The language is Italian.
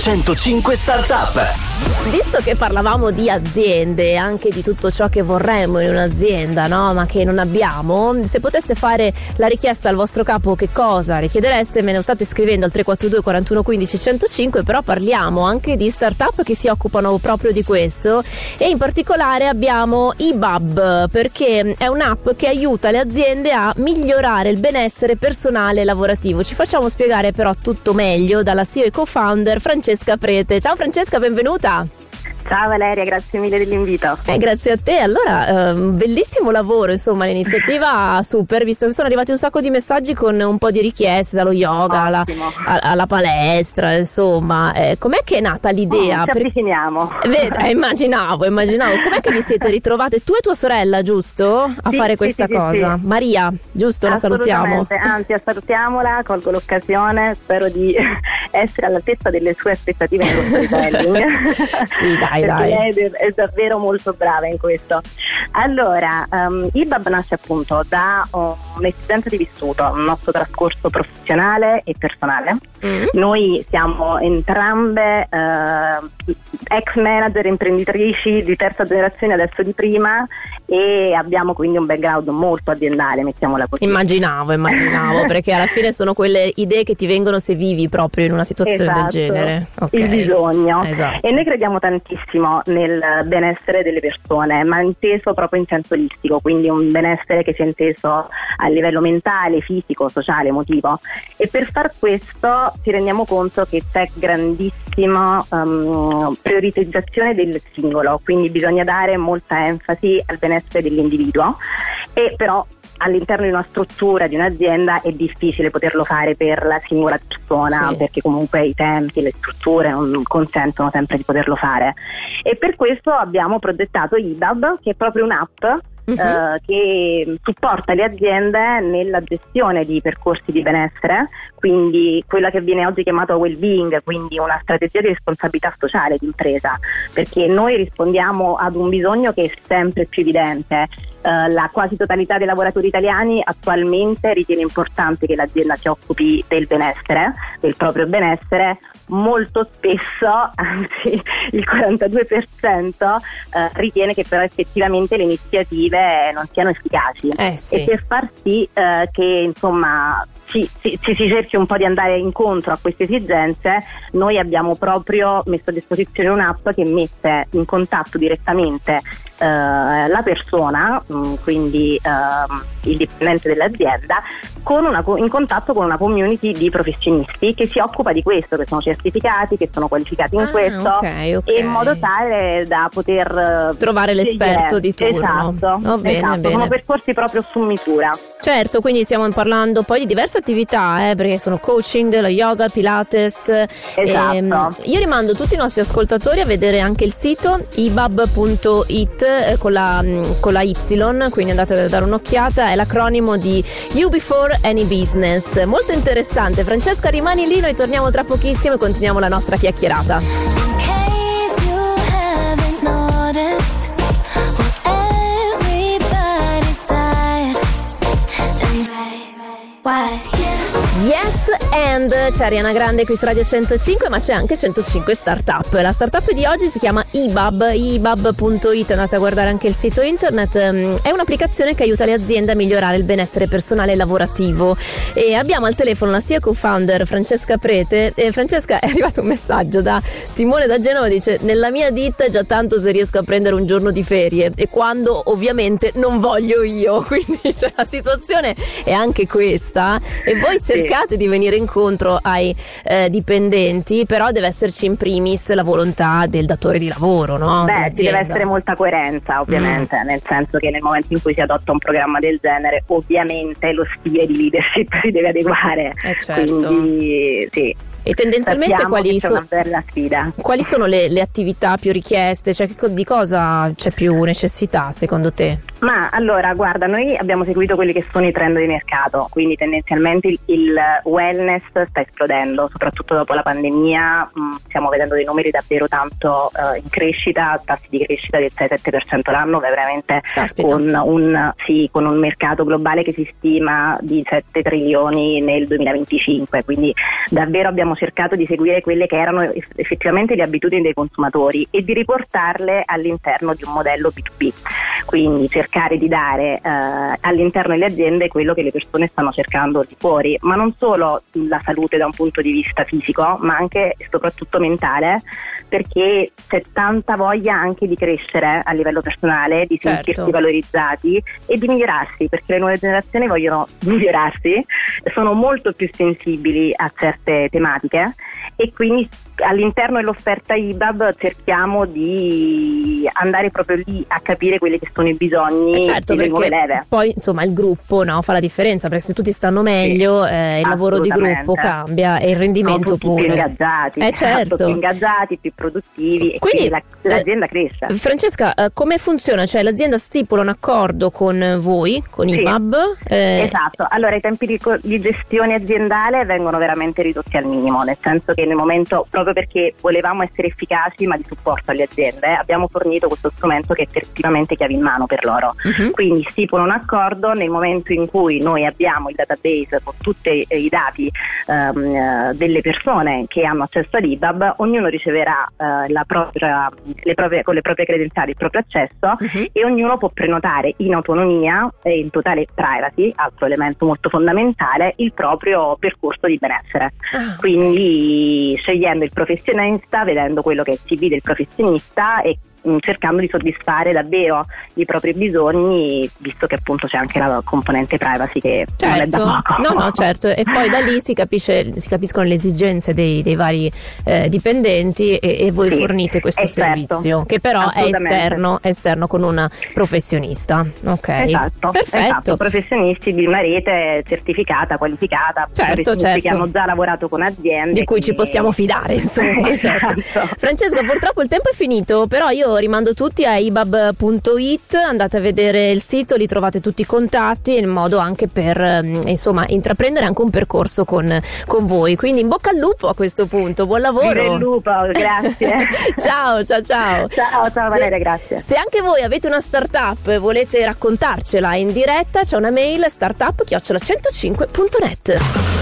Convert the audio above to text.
105 Startup. Visto che parlavamo di aziende anche di tutto ciò che vorremmo in un'azienda, no? ma che non abbiamo, se poteste fare la richiesta al vostro capo che cosa richiedereste, me lo state scrivendo al 342 41 15 105, però parliamo anche di startup che si occupano proprio di questo e in particolare abbiamo eBub perché è un'app che aiuta le aziende a migliorare il benessere personale e lavorativo. Ci facciamo spiegare però tutto meglio dalla CEO e co-founder Francesca Prete. Ciao Francesca, benvenuta. Ciao Valeria, grazie mille dell'invito. Eh, grazie a te. Allora, eh, bellissimo lavoro, insomma, l'iniziativa super, visto che sono arrivati un sacco di messaggi con un po' di richieste, dallo yoga alla, alla, palestra, insomma. Eh, com'è che è nata l'idea? Oh, ci avviciniamo. Ved- eh, immaginavo, immaginavo. Com'è che vi siete ritrovate tu e tua sorella, giusto? A sì, fare questa sì, cosa? Sì, Maria, giusto? La salutiamo. Anzi, salutiamola, colgo l'occasione, spero di essere all'altezza delle sue aspettative nello storytelling. sì, dai dai. Lei è davvero molto brava in questo. Allora, um, IBAB nasce appunto da un'esistenza di vissuto, un nostro trascorso professionale e personale. Mm. Noi siamo entrambe uh, ex manager imprenditrici di terza generazione, adesso di prima, e abbiamo quindi un background molto aziendale, mettiamola così. Immaginavo, immaginavo, perché alla fine sono quelle idee che ti vengono se vivi proprio in una situazione esatto, del genere. Okay. Il bisogno. Esatto. E noi crediamo tantissimo nel benessere delle persone, ma inteso proprio in senso olistico, quindi un benessere che sia inteso a livello mentale, fisico, sociale, emotivo. E per far questo ci rendiamo conto che c'è grandissima um, prioritizzazione del singolo, quindi bisogna dare molta enfasi al benessere benessere dell'individuo e però all'interno di una struttura di un'azienda è difficile poterlo fare per la singola persona sì. perché comunque i tempi, le strutture non consentono sempre di poterlo fare e per questo abbiamo progettato IDAB che è proprio un'app Uh-huh. Uh, che supporta le aziende nella gestione di percorsi di benessere, quindi quella che viene oggi chiamata well-being, quindi una strategia di responsabilità sociale di impresa, perché noi rispondiamo ad un bisogno che è sempre più evidente. Uh, la quasi totalità dei lavoratori italiani attualmente ritiene importante che l'azienda si occupi del benessere, del proprio benessere, molto spesso, anzi il 42%, uh, ritiene che però effettivamente le iniziative non siano efficaci eh sì. e per far sì uh, che insomma ci, ci, ci, si cerchi un po' di andare incontro a queste esigenze, noi abbiamo proprio messo a disposizione un'app che mette in contatto direttamente Uh, la persona, um, quindi uh, il dipendente dell'azienda, una, in contatto con una community di professionisti che si occupa di questo, che sono certificati, che sono qualificati in ah, questo, okay, okay. in modo tale da poter trovare l'esperto di turno. Esatto, oh, bene, esatto. Bene. sono percorsi proprio su misura. Certo, quindi stiamo parlando poi di diverse attività, eh, perché sono coaching, lo yoga, pilates. Esatto. E, ehm, io rimando tutti i nostri ascoltatori a vedere anche il sito ibab.it eh, con, la, mm, con la Y, quindi andate a dare un'occhiata, è l'acronimo di You Before Any Business. Molto interessante. Francesca, rimani lì, noi torniamo tra pochissimo e continuiamo la nostra chiacchierata. Yes and c'è Ariana Grande qui su Radio 105 ma c'è anche 105 Startup. La startup di oggi si chiama eBub, ebub.it, andate a guardare anche il sito internet. Ehm, è un'applicazione che aiuta le aziende a migliorare il benessere personale e lavorativo. E abbiamo al telefono la sia co-founder Francesca Prete. E Francesca è arrivato un messaggio da Simone da Genova dice nella mia ditta è già tanto se riesco a prendere un giorno di ferie e quando ovviamente non voglio io. Quindi cioè, la situazione è anche questa e voi cercate cercate di venire incontro ai eh, dipendenti, però deve esserci in primis la volontà del datore di lavoro, no? Beh, ci deve essere molta coerenza, ovviamente, mm. nel senso che nel momento in cui si adotta un programma del genere, ovviamente lo stile di leadership si deve adeguare. Eh certo. Quindi sì. E tendenzialmente quali, so- quali, sono le, le, attività più richieste? Cioè, di cosa c'è più necessità secondo te? Ma allora, guarda, noi abbiamo seguito quelli che sono i trend di mercato, quindi tendenzialmente il, il wellness sta esplodendo, soprattutto dopo la pandemia, mh, mm, stiamo vedendo dei numeri davvero tanto uh, in crescita, tassi di crescita del 6-7% l'anno, veramente con un, sì, con un mercato globale che si stima di 7 trilioni nel 2025, quindi davvero abbiamo abbiamo cercato di seguire quelle che erano effettivamente le abitudini dei consumatori e di riportarle all'interno di un modello B2B. Quindi cercare di dare eh, all'interno delle aziende quello che le persone stanno cercando di fuori, ma non solo la salute da un punto di vista fisico, ma anche e soprattutto mentale, perché c'è tanta voglia anche di crescere a livello personale, di sentirsi certo. valorizzati e di migliorarsi, perché le nuove generazioni vogliono migliorarsi, sono molto più sensibili a certe tematiche e quindi all'interno dell'offerta IBAB cerchiamo di andare proprio lì a capire quelli che sono i bisogni eh certo, delle nuove leve. Poi insomma il gruppo no, fa la differenza perché se tutti stanno meglio sì, eh, il lavoro di gruppo cambia e il rendimento sono pure. più ingaggiati, eh, certo. più ingaggiati, più produttivi quindi, e la, l'azienda cresce. Francesca, eh, come funziona? Cioè l'azienda stipula un accordo con voi, con sì, IBAB? Eh... Esatto, allora i tempi di, di gestione aziendale vengono veramente ridotti al minimo, nel senso che nel momento proprio proprio perché volevamo essere efficaci ma di supporto alle aziende, abbiamo fornito questo strumento che è effettivamente chiave in mano per loro. Uh-huh. Quindi stipula un accordo nel momento in cui noi abbiamo il database con tutti i dati um, delle persone che hanno accesso all'IBAB, ognuno riceverà uh, propria, le proprie, con le proprie credenziali il proprio accesso uh-huh. e ognuno può prenotare in autonomia e in totale privacy, altro elemento molto fondamentale, il proprio percorso di benessere. Uh-huh. Quindi scegliendo il professionista, vedendo quello che è il CV del professionista e cercando di soddisfare davvero i propri bisogni, visto che appunto c'è anche la componente privacy che certo. non è da certo. poco. No, no, certo. E poi da lì si, capisce, si capiscono le esigenze dei, dei vari eh, dipendenti e, e voi sì, fornite questo servizio, certo. che però è esterno, esterno, con una professionista. Ok. Esatto, Perfetto. Esatto, professionisti di una rete certificata, qualificata, certo, certo. che hanno già lavorato con aziende. Di cui ci possiamo fidare, insomma. Certo. esatto. Francesca, purtroppo il tempo è finito, però io rimando tutti a ibab.it, andate a vedere il sito, lì trovate tutti i contatti in modo anche per mm, insomma intraprendere anche un percorso con, con voi. Quindi in bocca al lupo a questo punto, buon lavoro. Viva il lupo, grazie. ciao, ciao, ciao. Ciao, ciao Valeria, grazie. Se anche voi avete una startup e volete raccontarcela in diretta, c'è una mail startup-105.net.